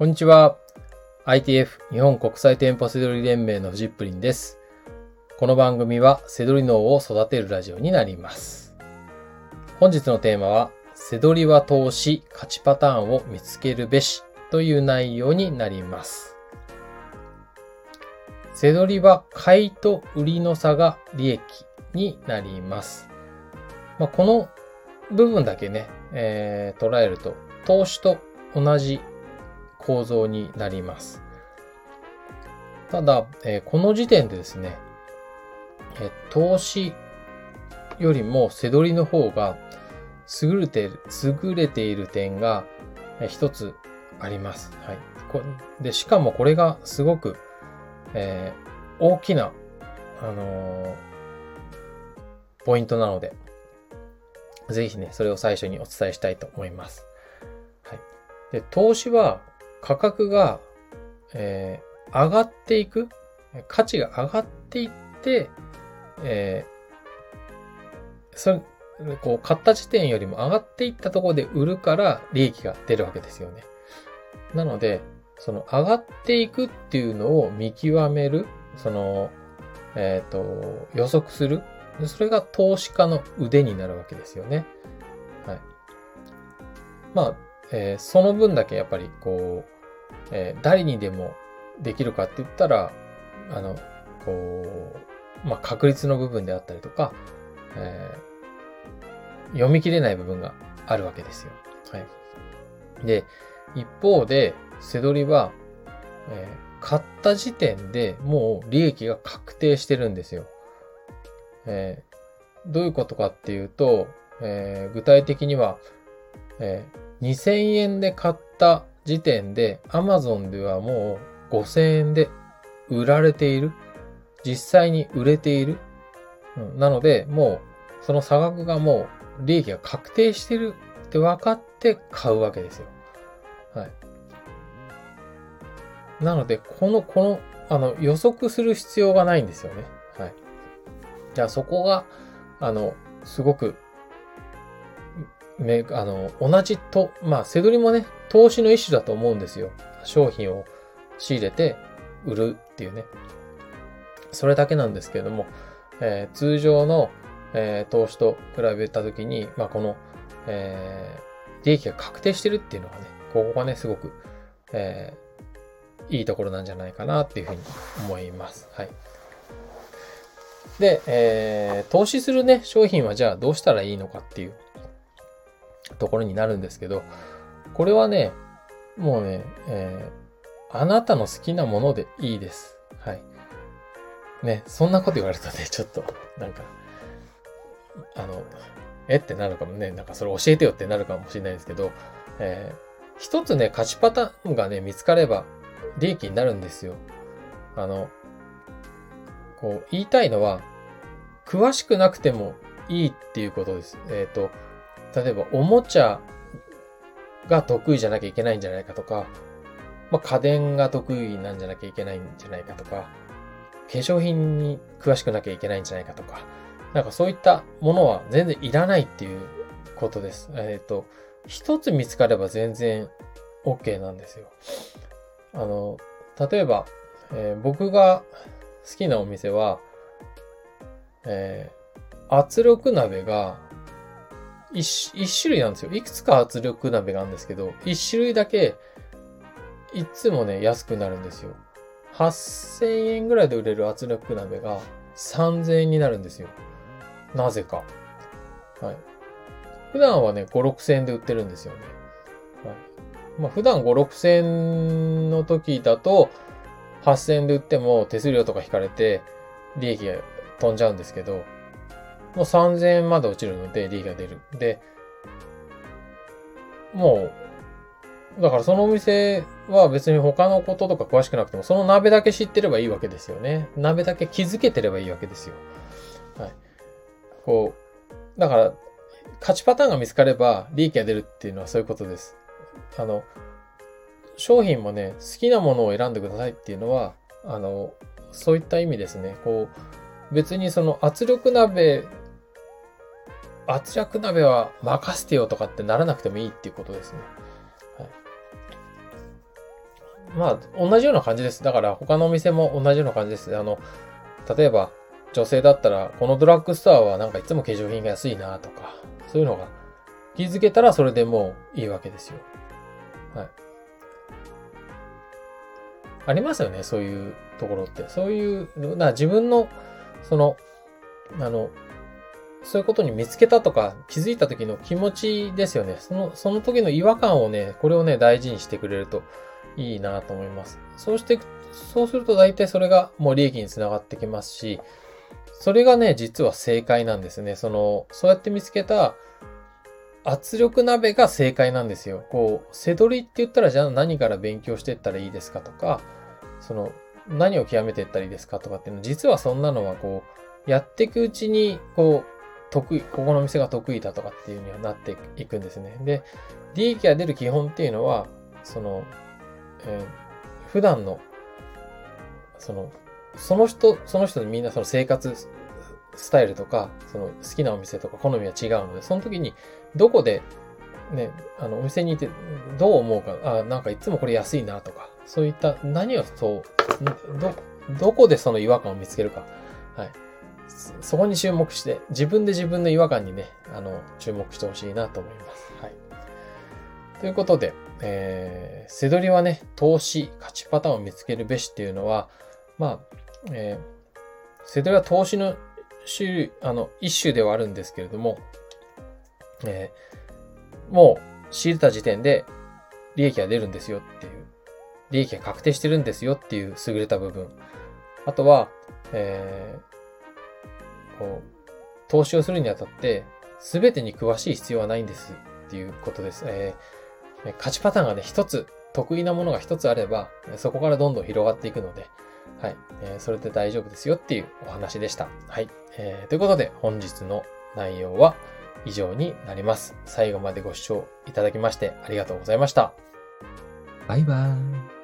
こんにちは。ITF 日本国際店舗セドリ連盟のフジップリンです。この番組はセドリ脳を育てるラジオになります。本日のテーマは、セドリは投資、勝ちパターンを見つけるべしという内容になります。セドリは買いと売りの差が利益になります。まあ、この部分だけね、えー捉えると、投資と同じ構造になります。ただ、えこの時点でですね、え投資よりも背取りの方が優れてる、優れている点が一つあります。はい。で、しかもこれがすごく、えー大きな、あのーポイントなので、ぜひね、それを最初にお伝えしたいと思います。はい。で、投資は価格が、えー上がっていく、価値が上がっていって、えーそれ、こう、買った時点よりも上がっていったところで売るから利益が出るわけですよね。なので、その上がっていくっていうのを見極める、その、えっ、と、予測する。それが投資家の腕になるわけですよね。はい。まあ、えーその分だけやっぱりこう、えー誰にでもできるかって言ったら、あの、こう、まあ、確率の部分であったりとか、えー読み切れない部分があるわけですよ。はい。で、一方で、背取りは、えー買った時点でもう利益が確定してるんですよ。えーどういうことかっていうと、えー具体的には、えー2000円で買った時点で Amazon ではもう5000円で売られている。実際に売れている。うんなので、もうその差額がもう利益が確定してるって分かって買うわけですよ。はい。なので、この、この、あの、予測する必要がないんですよね。はい。じゃあそこが、あの、すごく、め、あの、同じと、まあ、セドリもね、投資の一種だと思うんですよ。商品を仕入れて売るっていうね。それだけなんですけれども、えー通常の、えー投資と比べたときに、まあ、この、えー利益が確定してるっていうのがね、ここがね、すごく、えーいいところなんじゃないかなっていうふうに思います。はい。で、えー投資するね、商品はじゃあどうしたらいいのかっていうところになるんですけど、これはね、もうね、えーあなたの好きなものでいいです。はい。ね、そんなこと言われるとね、ちょっと、なんか、あの、えってなるかもね、なんかそれ教えてよってなるかもしれないですけど、えー一つね、勝ちパターンがね、見つかれば、利益になるんですよ。あの、こう、言いたいのは、詳しくなくてもいいっていうことです。えっ、と、例えば、おもちゃが得意じゃなきゃいけないんじゃないかとか、まあ、家電が得意なんじゃなきゃいけないんじゃないかとか、化粧品に詳しくなきゃいけないんじゃないかとか、なんかそういったものは全然いらないっていうことです。えっ、と、一つ見つかれば全然 OK なんですよ。あの、例えば、えー僕が好きなお店は、えー圧力鍋が一一種類なんですよ。いくつか圧力鍋があるんですけど、一種類だけ、いつもね、安くなるんですよ。8000円ぐらいで売れる圧力鍋が3000円になるんですよ。なぜか。はい。普段はね、5、6000円で売ってるんですよね。はい。まあ普段5、6000円の時だと、8000円で売っても手数料とか引かれて、利益が飛んじゃうんですけど、もう3000円まで落ちるので利が出る。で、もう、だからそのお店は別に他のこととか詳しくなくても、その鍋だけ知ってればいいわけですよね。鍋だけ気づけてればいいわけですよ。はい。こう、だから、勝ちパターンが見つかれば利益が出るっていうのはそういうことです。あの、商品もね、好きなものを選んでくださいっていうのは、あの、そういった意味ですね。こう、別にその圧力鍋、圧力鍋は任せてよとかってならなくてもいいっていうことですね。はい。まあ、同じような感じです。だから他のお店も同じような感じです。あの、例えば、女性だったら、このドラッグストアはなんかいつも化粧品が安いなとか、そういうのが気づけたらそれでもういいわけですよ。はい。ありますよね、そういうところって。そういう、な自分の、その、あの、そういうことに見つけたとか気づいた時の気持ちですよね。その、その時の違和感をね、これをね、大事にしてくれるといいなと思います。そうして、そうすると大体それがもう利益につながってきますし、それがね、実は正解なんですね。その、そうやって見つけた圧力鍋が正解なんですよ。こう、背取りって言ったらじゃあ何から勉強していったらいいですかとか、その、何を極めていったらいいですかとかっていうの、実はそんなのはこう、やっていくうちに、こう、得意、ここの店が得意だとかっていうにはなっていくんですね。で、利益が出る基本っていうのは、その、えー、普段の、その、その人、その人でみんなその生活スタイルとか、その好きなお店とか好みは違うので、その時にどこでね、あの、お店にいてどう思うか、あ、なんかいつもこれ安いなとか、そういった何をそう、ど、どこでその違和感を見つけるか。はい。そこに注目して、自分で自分の違和感にね、あの、注目してほしいなと思います。はい。ということで、えー、せどりはね、投資、勝ちパターンを見つけるべしっていうのは、まあ、えー、せどりは投資の種類、あの、一種ではあるんですけれども、えー、もう仕入れた時点で利益が出るんですよっていう、利益が確定してるんですよっていう優れた部分。あとは、えー、こう、投資をするにあたって、すべてに詳しい必要はないんですっていうことです。えー、勝ちパターンがね、一つ、得意なものが一つあれば、そこからどんどん広がっていくので、はい。えー、それで大丈夫ですよっていうお話でした。はい。えー、ということで、本日の内容は以上になります。最後までご視聴いただきましてありがとうございました。バイバーイ。